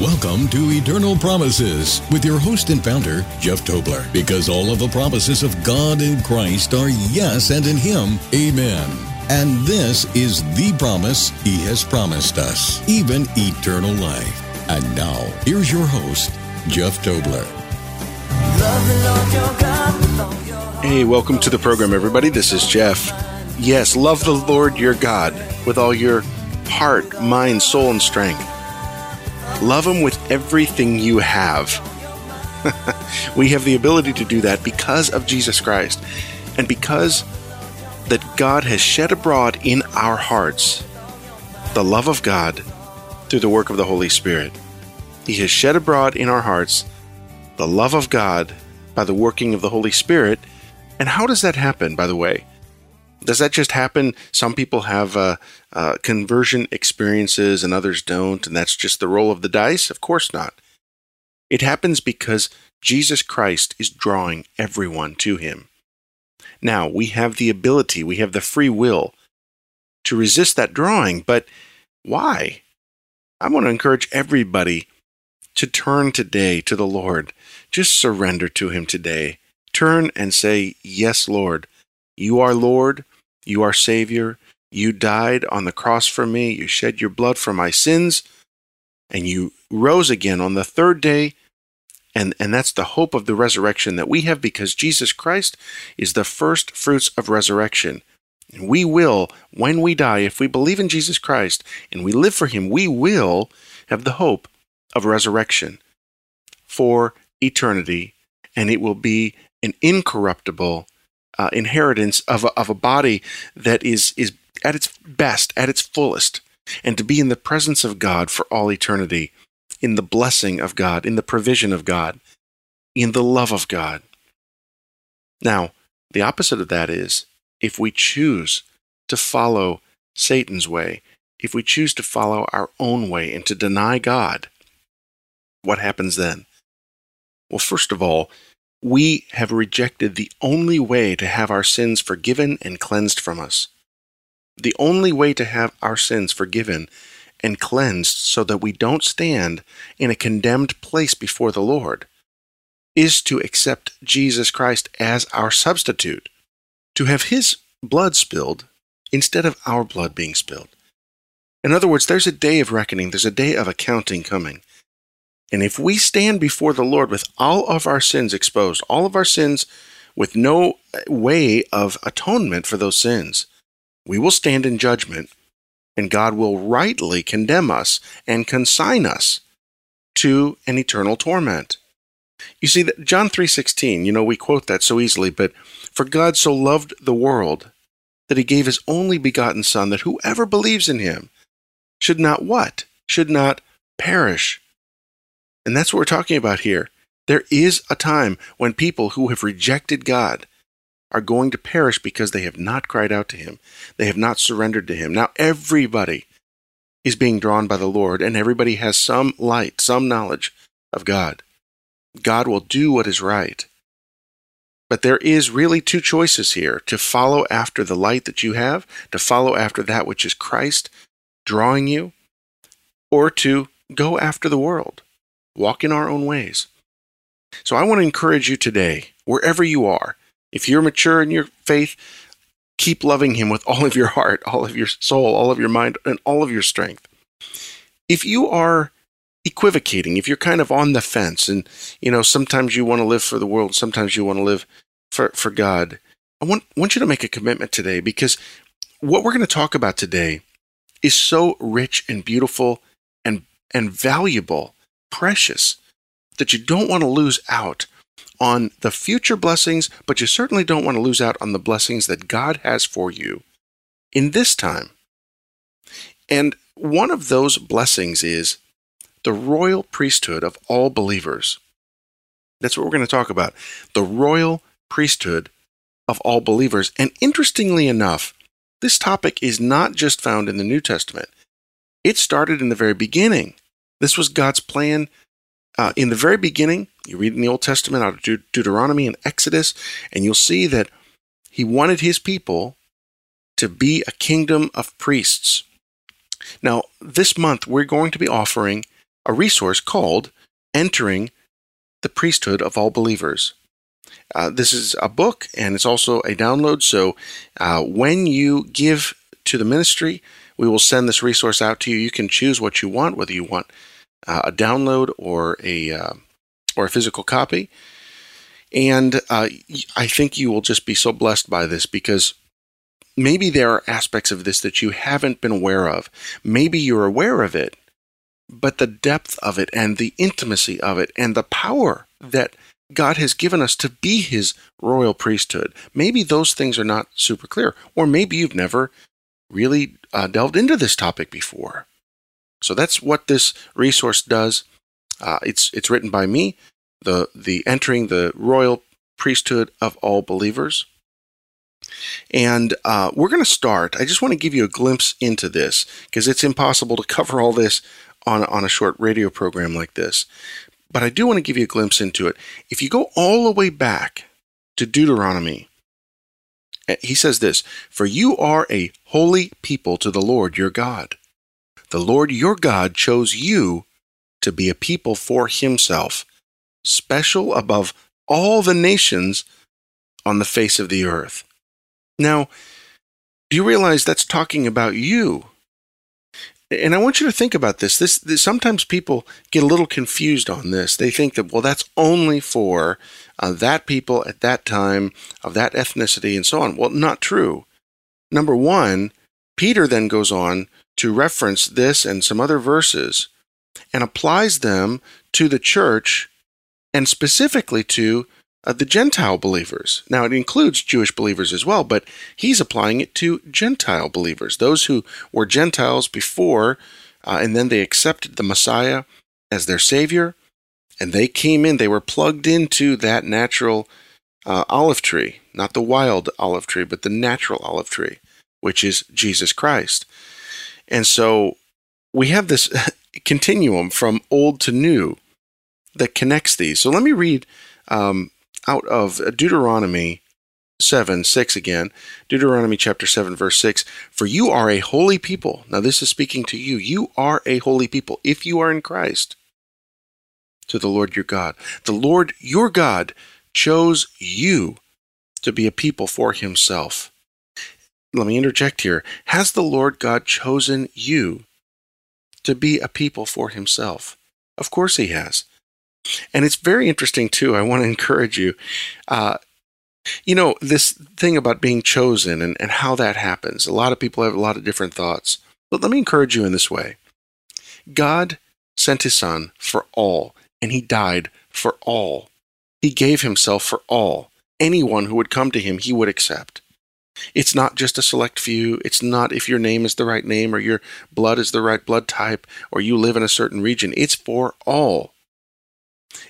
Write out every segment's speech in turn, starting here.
Welcome to Eternal Promises with your host and founder, Jeff Tobler. Because all of the promises of God in Christ are yes, and in Him, amen. And this is the promise He has promised us, even eternal life. And now, here's your host, Jeff Tobler. Hey, welcome to the program, everybody. This is Jeff. Yes, love the Lord your God with all your heart, mind, soul, and strength. Love them with everything you have. we have the ability to do that because of Jesus Christ and because that God has shed abroad in our hearts the love of God through the work of the Holy Spirit. He has shed abroad in our hearts the love of God by the working of the Holy Spirit. And how does that happen, by the way? Does that just happen? Some people have uh, uh, conversion experiences and others don't, and that's just the roll of the dice? Of course not. It happens because Jesus Christ is drawing everyone to him. Now, we have the ability, we have the free will to resist that drawing, but why? I want to encourage everybody to turn today to the Lord. Just surrender to Him today. Turn and say, Yes, Lord. You are Lord. You are Savior. You died on the cross for me. You shed your blood for my sins. And you rose again on the third day. And, and that's the hope of the resurrection that we have because Jesus Christ is the first fruits of resurrection. And we will, when we die, if we believe in Jesus Christ and we live for Him, we will have the hope of resurrection for eternity. And it will be an incorruptible uh, inheritance of a, of a body that is, is at its best, at its fullest, and to be in the presence of God for all eternity, in the blessing of God, in the provision of God, in the love of God. Now, the opposite of that is if we choose to follow Satan's way, if we choose to follow our own way and to deny God, what happens then? Well, first of all, we have rejected the only way to have our sins forgiven and cleansed from us. The only way to have our sins forgiven and cleansed so that we don't stand in a condemned place before the Lord is to accept Jesus Christ as our substitute, to have his blood spilled instead of our blood being spilled. In other words, there's a day of reckoning, there's a day of accounting coming. And if we stand before the Lord with all of our sins exposed, all of our sins with no way of atonement for those sins, we will stand in judgment and God will rightly condemn us and consign us to an eternal torment. You see that John 3:16, you know we quote that so easily, but for God so loved the world that he gave his only begotten son that whoever believes in him should not what? Should not perish and that's what we're talking about here. There is a time when people who have rejected God are going to perish because they have not cried out to Him. They have not surrendered to Him. Now, everybody is being drawn by the Lord, and everybody has some light, some knowledge of God. God will do what is right. But there is really two choices here to follow after the light that you have, to follow after that which is Christ drawing you, or to go after the world walk in our own ways. So I want to encourage you today, wherever you are, if you're mature in your faith, keep loving Him with all of your heart, all of your soul, all of your mind, and all of your strength. If you are equivocating, if you're kind of on the fence, and you know sometimes you want to live for the world, sometimes you want to live for for God, I want want you to make a commitment today because what we're going to talk about today is so rich and beautiful and and valuable precious that you don't want to lose out on the future blessings, but you certainly don't want to lose out on the blessings that God has for you in this time. And one of those blessings is the royal priesthood of all believers. That's what we're going to talk about. The royal priesthood of all believers. And interestingly enough, this topic is not just found in the New Testament. It started in the very beginning this was God's plan uh, in the very beginning. You read in the Old Testament out of De- Deuteronomy and Exodus, and you'll see that He wanted His people to be a kingdom of priests. Now, this month we're going to be offering a resource called Entering the Priesthood of All Believers. Uh, this is a book and it's also a download. So uh, when you give to the ministry, we will send this resource out to you. You can choose what you want, whether you want uh, a download or a uh, or a physical copy. And uh, I think you will just be so blessed by this because maybe there are aspects of this that you haven't been aware of. Maybe you're aware of it, but the depth of it and the intimacy of it and the power that God has given us to be his royal priesthood. Maybe those things are not super clear, or maybe you've never really uh, delved into this topic before. So that's what this resource does. Uh, it's it's written by me, the the entering the royal priesthood of all believers. And uh, we're going to start. I just want to give you a glimpse into this because it's impossible to cover all this on, on a short radio program like this. But I do want to give you a glimpse into it. If you go all the way back to Deuteronomy, he says this For you are a holy people to the Lord your God. The Lord your God chose you to be a people for himself, special above all the nations on the face of the earth. Now, do you realize that's talking about you? And I want you to think about this. This, this. Sometimes people get a little confused on this. They think that well, that's only for uh, that people at that time of that ethnicity and so on. Well, not true. Number one, Peter then goes on to reference this and some other verses and applies them to the church and specifically to uh, the Gentile believers. Now, it includes Jewish believers as well, but he's applying it to Gentile believers, those who were Gentiles before, uh, and then they accepted the Messiah as their Savior, and they came in, they were plugged into that natural uh, olive tree, not the wild olive tree, but the natural olive tree, which is Jesus Christ. And so we have this continuum from old to new that connects these. So let me read um, out of Deuteronomy 7 6 again. Deuteronomy chapter 7, verse 6. For you are a holy people. Now, this is speaking to you. You are a holy people if you are in Christ to the Lord your God. The Lord your God chose you to be a people for himself. Let me interject here. Has the Lord God chosen you to be a people for himself? Of course he has. And it's very interesting, too. I want to encourage you. Uh, you know, this thing about being chosen and, and how that happens, a lot of people have a lot of different thoughts. But let me encourage you in this way God sent his son for all, and he died for all. He gave himself for all. Anyone who would come to him, he would accept. It's not just a select few. It's not if your name is the right name or your blood is the right blood type or you live in a certain region. It's for all.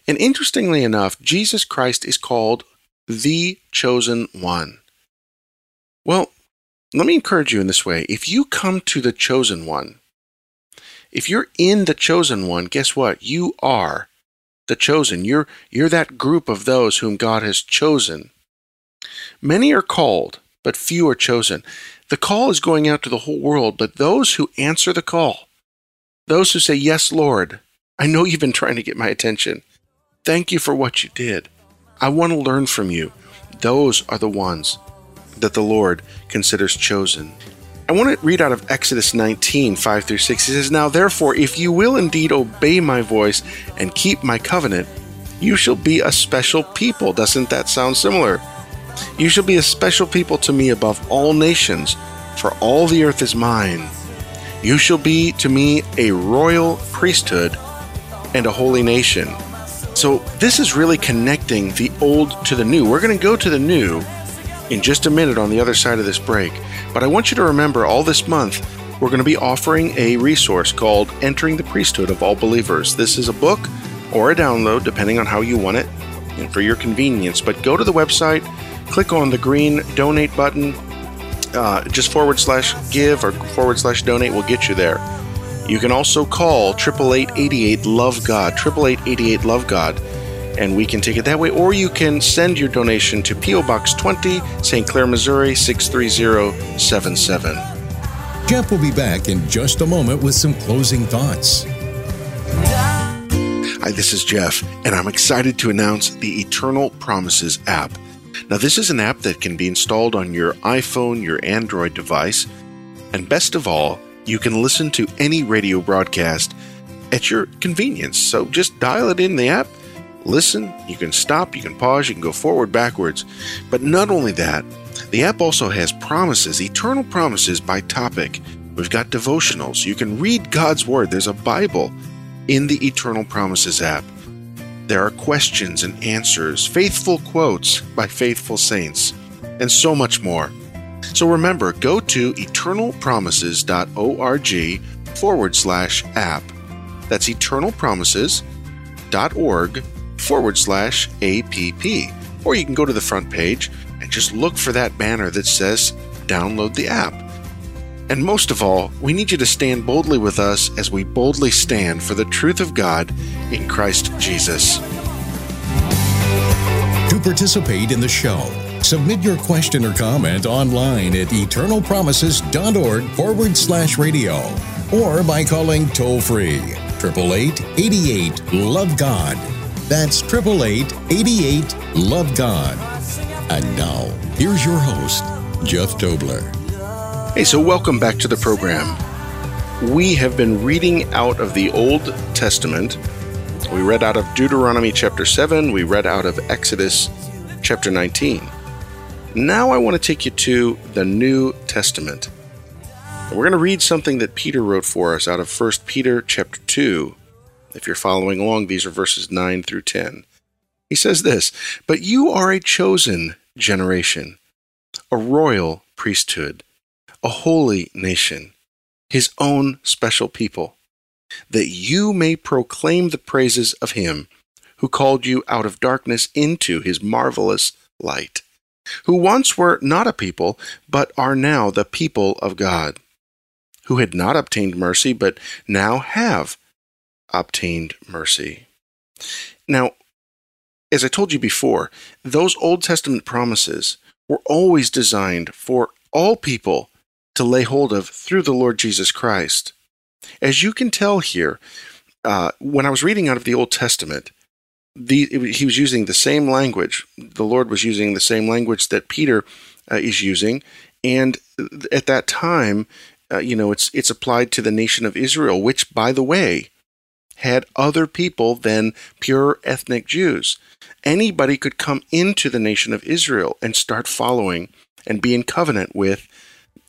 And interestingly enough, Jesus Christ is called the chosen one. Well, let me encourage you in this way. If you come to the chosen one, if you're in the chosen one, guess what? You are the chosen. You're, you're that group of those whom God has chosen. Many are called, but few are chosen. The call is going out to the whole world, but those who answer the call, those who say, Yes, Lord, I know you've been trying to get my attention. Thank you for what you did. I want to learn from you. Those are the ones that the Lord considers chosen. I want to read out of Exodus 19, 5 through 6. He says, Now therefore, if you will indeed obey my voice and keep my covenant, you shall be a special people. Doesn't that sound similar? You shall be a special people to me above all nations, for all the earth is mine. You shall be to me a royal priesthood and a holy nation. So, this is really connecting the old to the new. We're going to go to the new in just a minute on the other side of this break. But I want you to remember all this month, we're going to be offering a resource called Entering the Priesthood of All Believers. This is a book or a download, depending on how you want it and for your convenience. But go to the website, click on the green donate button, uh, just forward slash give or forward slash donate will get you there. You can also call 888 Love God, 888 Love God, and we can take it that way. Or you can send your donation to P.O. Box 20, St. Clair, Missouri 63077. Jeff will be back in just a moment with some closing thoughts. Hi, this is Jeff, and I'm excited to announce the Eternal Promises app. Now, this is an app that can be installed on your iPhone, your Android device, and best of all, you can listen to any radio broadcast at your convenience. So just dial it in the app, listen, you can stop, you can pause, you can go forward, backwards. But not only that, the app also has promises, eternal promises by topic. We've got devotionals. You can read God's Word. There's a Bible in the Eternal Promises app. There are questions and answers, faithful quotes by faithful saints, and so much more. So remember, go to eternalpromises.org forward slash app. That's eternalpromises.org forward slash app. Or you can go to the front page and just look for that banner that says download the app. And most of all, we need you to stand boldly with us as we boldly stand for the truth of God in Christ Jesus. To participate in the show, submit your question or comment online at eternalpromises.org forward slash radio or by calling toll free 888 88 Love God. That's 888 88 Love God. And now, here's your host, Jeff Tobler. Hey, so welcome back to the program. We have been reading out of the Old Testament. We read out of Deuteronomy chapter 7, we read out of Exodus chapter 19. Now I want to take you to the New Testament. We're going to read something that Peter wrote for us out of 1 Peter chapter 2. If you're following along, these are verses 9 through 10. He says this But you are a chosen generation, a royal priesthood a holy nation, his own special people, that you may proclaim the praises of him who called you out of darkness into his marvelous light, who once were not a people, but are now the people of God, who had not obtained mercy, but now have obtained mercy. Now, as I told you before, those Old Testament promises were always designed for all people to lay hold of through the Lord Jesus Christ. As you can tell here, uh, when I was reading out of the Old Testament, the, he was using the same language. The Lord was using the same language that Peter uh, is using, and at that time, uh, you know, it's it's applied to the nation of Israel, which, by the way, had other people than pure ethnic Jews. Anybody could come into the nation of Israel and start following and be in covenant with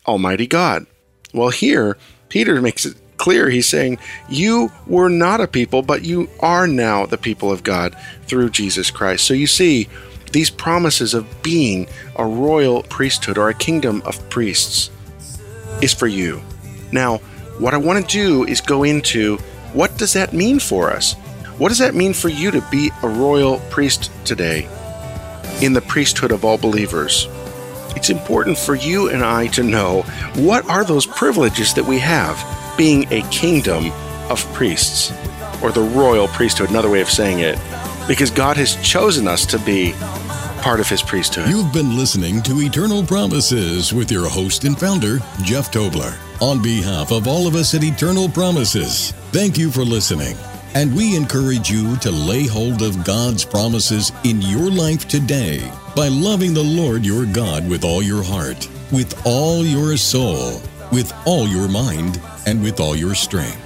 Almighty God. Well, here, Peter makes it clear. He's saying, You were not a people, but you are now the people of God through Jesus Christ. So you see, these promises of being a royal priesthood or a kingdom of priests is for you. Now, what I want to do is go into what does that mean for us? What does that mean for you to be a royal priest today in the priesthood of all believers? it's important for you and I to know what are those privileges that we have being a kingdom of priests, or the royal priesthood, another way of saying it, because God has chosen us to be part of his priesthood. You've been listening to Eternal Promises with your host and founder, Jeff Tobler. On behalf of all of us at Eternal Promises, thank you for listening. And we encourage you to lay hold of God's promises in your life today by loving the Lord your God with all your heart, with all your soul, with all your mind, and with all your strength.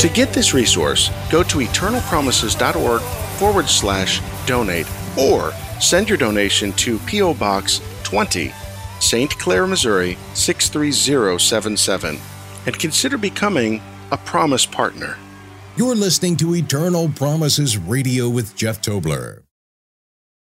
To get this resource, go to eternalpromises.org forward slash donate or send your donation to P.O. Box 20 St. Clair, Missouri 63077, and consider becoming a Promise Partner. You're listening to Eternal Promises Radio with Jeff Tobler.